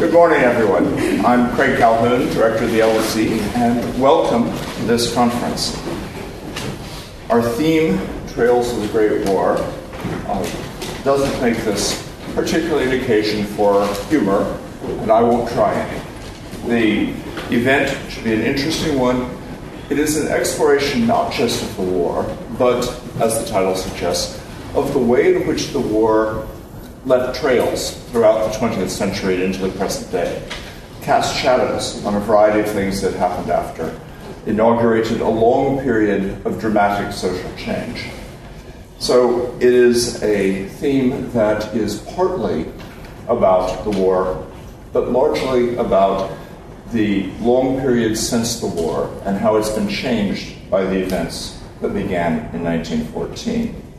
Good morning, everyone. I'm Craig Calhoun, Director of the LSE, and welcome to this conference. Our theme, Trails of the Great War, uh, doesn't make this particularly an occasion for humor, and I won't try any. The event should be an interesting one. It is an exploration not just of the war, but, as the title suggests, of the way in which the war left trails throughout the 20th century and into the present day, cast shadows on a variety of things that happened after, inaugurated a long period of dramatic social change. So it is a theme that is partly about the war, but largely about the long period since the war and how it's been changed by the events that began in 1914.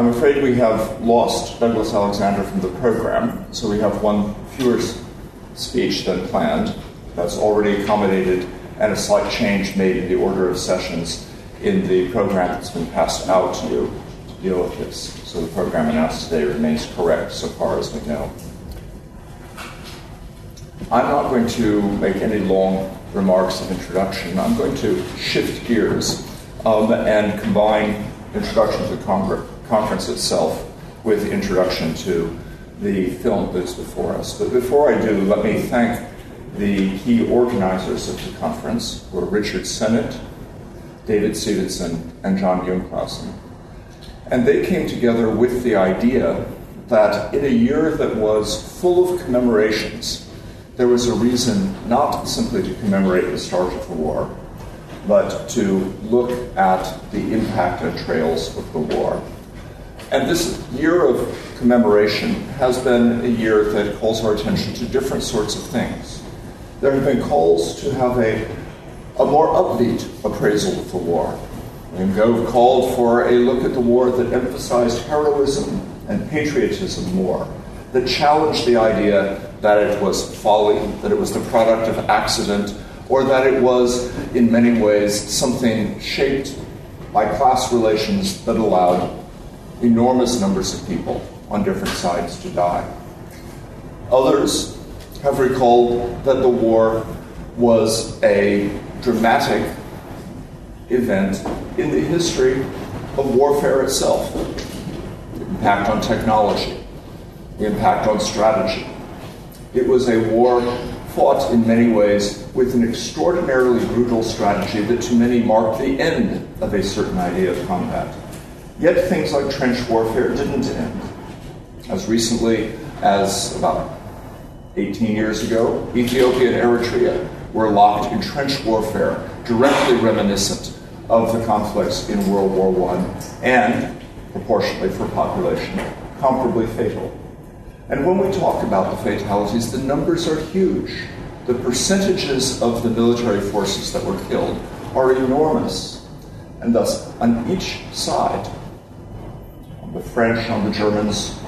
I'm afraid we have lost Douglas Alexander from the program, so we have one fewer speech than planned. That's already accommodated and a slight change made in the order of sessions in the program that's been passed out to you to deal with this. So the program announced today remains correct so far as we know. I'm not going to make any long remarks of introduction. I'm going to shift gears um, and combine introduction to Congress conference itself with introduction to the film that's before us. But before I do, let me thank the key organizers of the conference, who are Richard Sennett, David Stevenson, and John Junklausen. And they came together with the idea that in a year that was full of commemorations, there was a reason not simply to commemorate the start of the war, but to look at the impact and trails of the war. And this year of commemoration has been a year that calls our attention to different sorts of things. There have been calls to have a, a more upbeat appraisal of the war. Van Gogh called for a look at the war that emphasized heroism and patriotism more, that challenged the idea that it was folly, that it was the product of accident, or that it was, in many ways, something shaped by class relations that allowed enormous numbers of people on different sides to die. Others have recalled that the war was a dramatic event in the history of warfare itself. The impact on technology, the impact on strategy. It was a war fought in many ways with an extraordinarily brutal strategy that to many marked the end of a certain idea of combat. Yet things like trench warfare didn't end. As recently as about 18 years ago, Ethiopia and Eritrea were locked in trench warfare, directly reminiscent of the conflicts in World War I, and, proportionately for population, comparably fatal. And when we talk about the fatalities, the numbers are huge. The percentages of the military forces that were killed are enormous. And thus, on each side, the French, on the Germans,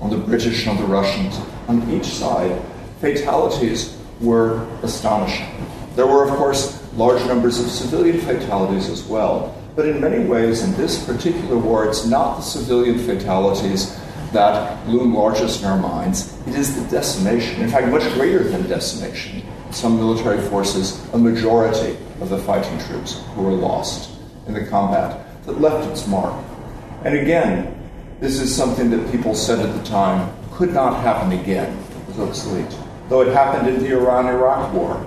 on the British, on the Russians. On each side, fatalities were astonishing. There were, of course, large numbers of civilian fatalities as well. But in many ways, in this particular war, it's not the civilian fatalities that loom largest in our minds. It is the decimation, in fact, much greater than decimation. Some military forces, a majority of the fighting troops who were lost in the combat that left its mark. And again, this is something that people said at the time could not happen again. It was obsolete. Though it happened in the Iran Iraq War.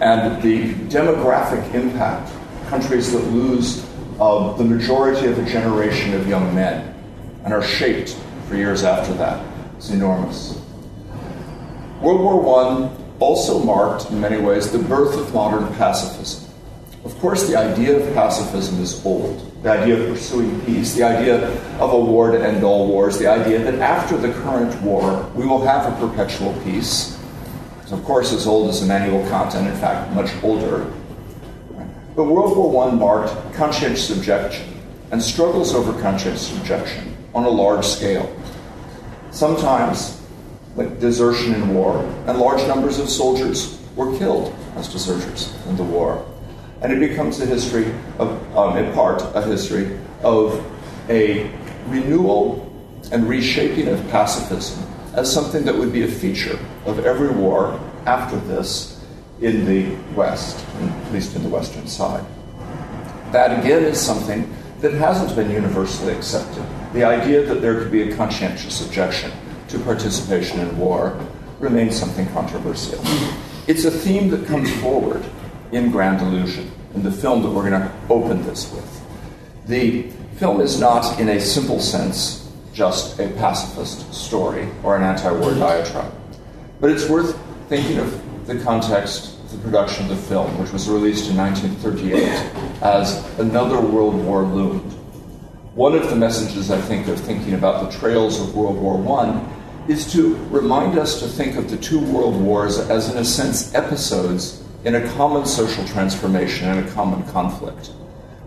And the demographic impact, countries that lose uh, the majority of a generation of young men and are shaped for years after that, is enormous. World War I also marked, in many ways, the birth of modern pacifism. Of course, the idea of pacifism is old the idea of pursuing peace, the idea of a war to end all wars, the idea that after the current war, we will have a perpetual peace. It's, of course, as old as Immanuel Kant, and in fact, much older. But World War I marked conscientious objection and struggles over conscientious objection on a large scale. Sometimes, like desertion in war, and large numbers of soldiers were killed as deserters in the war. And it becomes a history of, um, in part, a history of a renewal and reshaping of pacifism as something that would be a feature of every war after this in the West, at least in the Western side. That again is something that hasn't been universally accepted. The idea that there could be a conscientious objection to participation in war remains something controversial. It's a theme that comes forward in Grand Illusion, in the film that we're going to open this with. The film is not, in a simple sense, just a pacifist story or an anti war diatribe, but it's worth thinking of the context of the production of the film, which was released in 1938, as another world war loomed. One of the messages I think of thinking about the trails of World War I is to remind us to think of the two world wars as, in a sense, episodes in a common social transformation and a common conflict.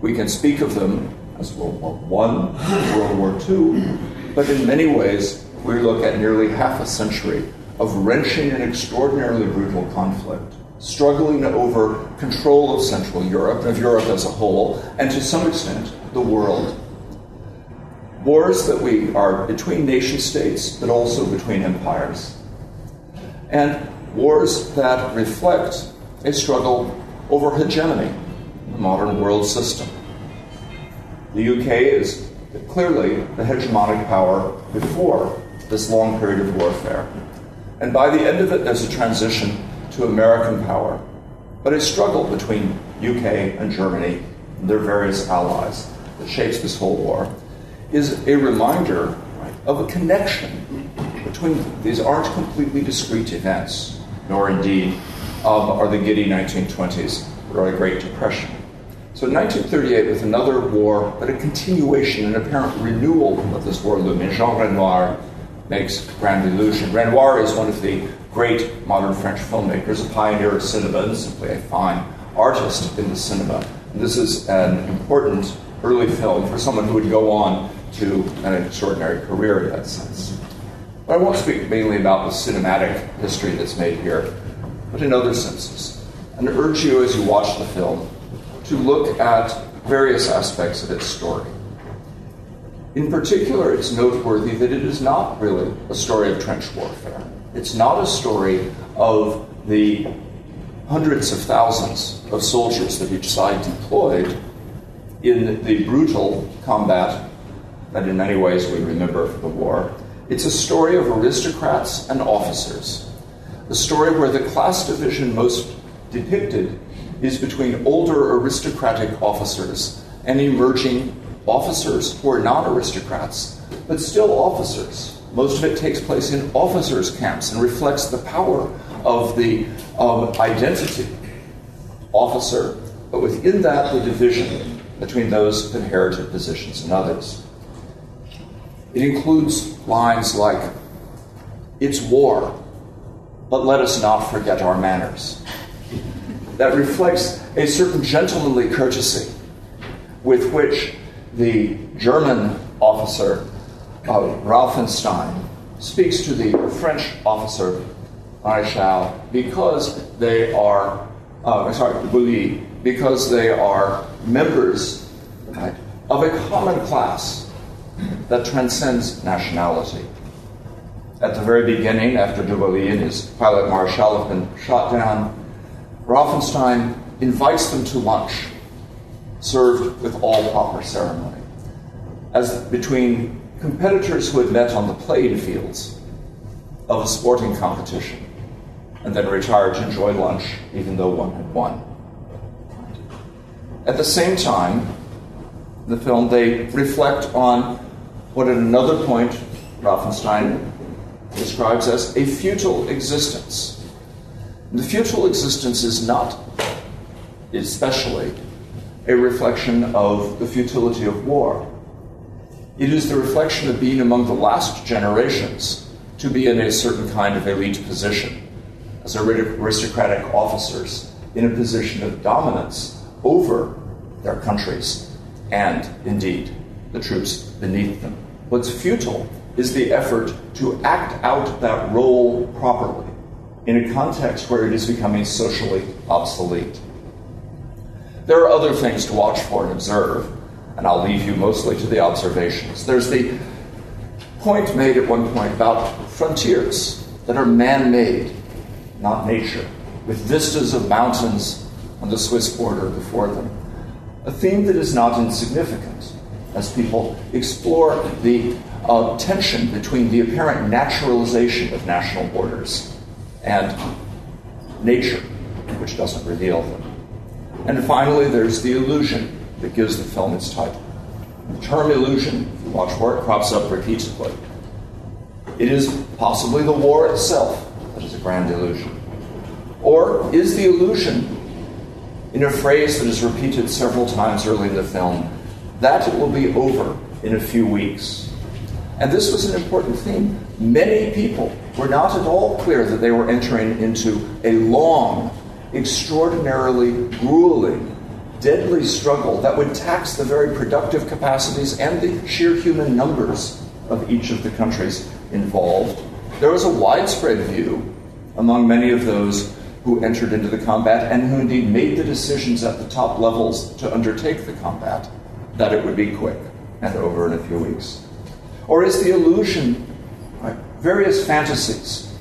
We can speak of them as World War I, World War II, but in many ways, we look at nearly half a century of wrenching and extraordinarily brutal conflict, struggling over control of Central Europe, of Europe as a whole, and to some extent, the world wars that we are between nation states, but also between empires, and wars that reflect a struggle over hegemony in the modern world system. The UK is clearly the hegemonic power before this long period of warfare. And by the end of it, there's a transition to American power, but a struggle between UK and Germany and their various allies that shapes this whole war is a reminder of a connection between these aren't completely discrete events, nor indeed are the giddy 1920s or a Great Depression. So 1938, was another war, but a continuation, an apparent renewal of this war looming, Jean Renoir makes Grand Illusion. Renoir is one of the great modern French filmmakers, a pioneer of cinema, and simply a fine artist in the cinema. And this is an important early film for someone who would go on to an extraordinary career in that sense. But I won't speak mainly about the cinematic history that's made here, but in other senses. And urge you as you watch the film to look at various aspects of its story. In particular, it's noteworthy that it is not really a story of trench warfare. It's not a story of the hundreds of thousands of soldiers that each side deployed in the brutal combat that in many ways we remember from the war. It's a story of aristocrats and officers, a story where the class division most depicted is between older aristocratic officers and emerging officers who are non aristocrats, but still officers. Most of it takes place in officers' camps and reflects the power of the um, identity officer, but within that, the division between those inherited positions and others. It includes lines like, It's war, but let us not forget our manners. That reflects a certain gentlemanly courtesy with which the German officer, uh, Rauffenstein, speaks to the French officer, Marechal, because they are, uh, sorry, Boeldieu, because they are members right, of a common class that transcends nationality. At the very beginning, after Duvalier and his pilot Marechal have been shot down, Rauffenstein invites them to lunch, served with all proper ceremony, as between competitors who had met on the playing fields of a sporting competition and then retired to enjoy lunch, even though one had won. At the same time, in the film, they reflect on what at another point Rauffenstein describes as a futile existence. And the futile existence is not especially a reflection of the futility of war. It is the reflection of being among the last generations to be in a certain kind of elite position, as aristocratic officers in a position of dominance over their countries and, indeed, the troops beneath them. What's futile is the effort to act out that role properly in a context where it is becoming socially obsolete. There are other things to watch for and observe, and I'll leave you mostly to the observations. There's the point made at one point about frontiers that are man made, not nature, with vistas of mountains on the Swiss border before them. A theme that is not insignificant as people explore the uh, tension between the apparent naturalization of national borders and nature, which doesn't reveal them. And finally, there's the illusion that gives the film its title. The term illusion, if you watch where it crops up repeatedly, it is possibly the war itself that is a grand illusion. Or is the illusion, in a phrase that is repeated several times early in the film, that will be over in a few weeks? And this was an important theme. Many people were not at all clear that they were entering into a long, extraordinarily grueling, deadly struggle that would tax the very productive capacities and the sheer human numbers of each of the countries involved. There was a widespread view among many of those who entered into the combat and who indeed made the decisions at the top levels to undertake the combat that it would be quick and over in a few weeks. Or is the illusion right, various fantasies,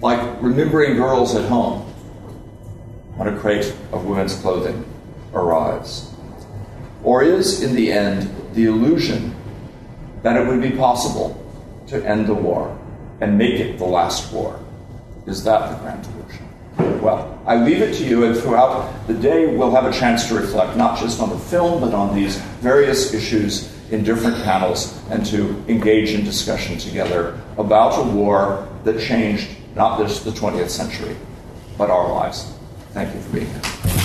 like remembering girls at home when a crate of women's clothing arrives? Or is, in the end, the illusion that it would be possible to end the war and make it the last war? Is that the grand illusion? Well, I leave it to you, and throughout the day, we'll have a chance to reflect not just on the film, but on these various issues in different panels and to engage in discussion together about a war that changed not just the 20th century, but our lives. Thank you for being here.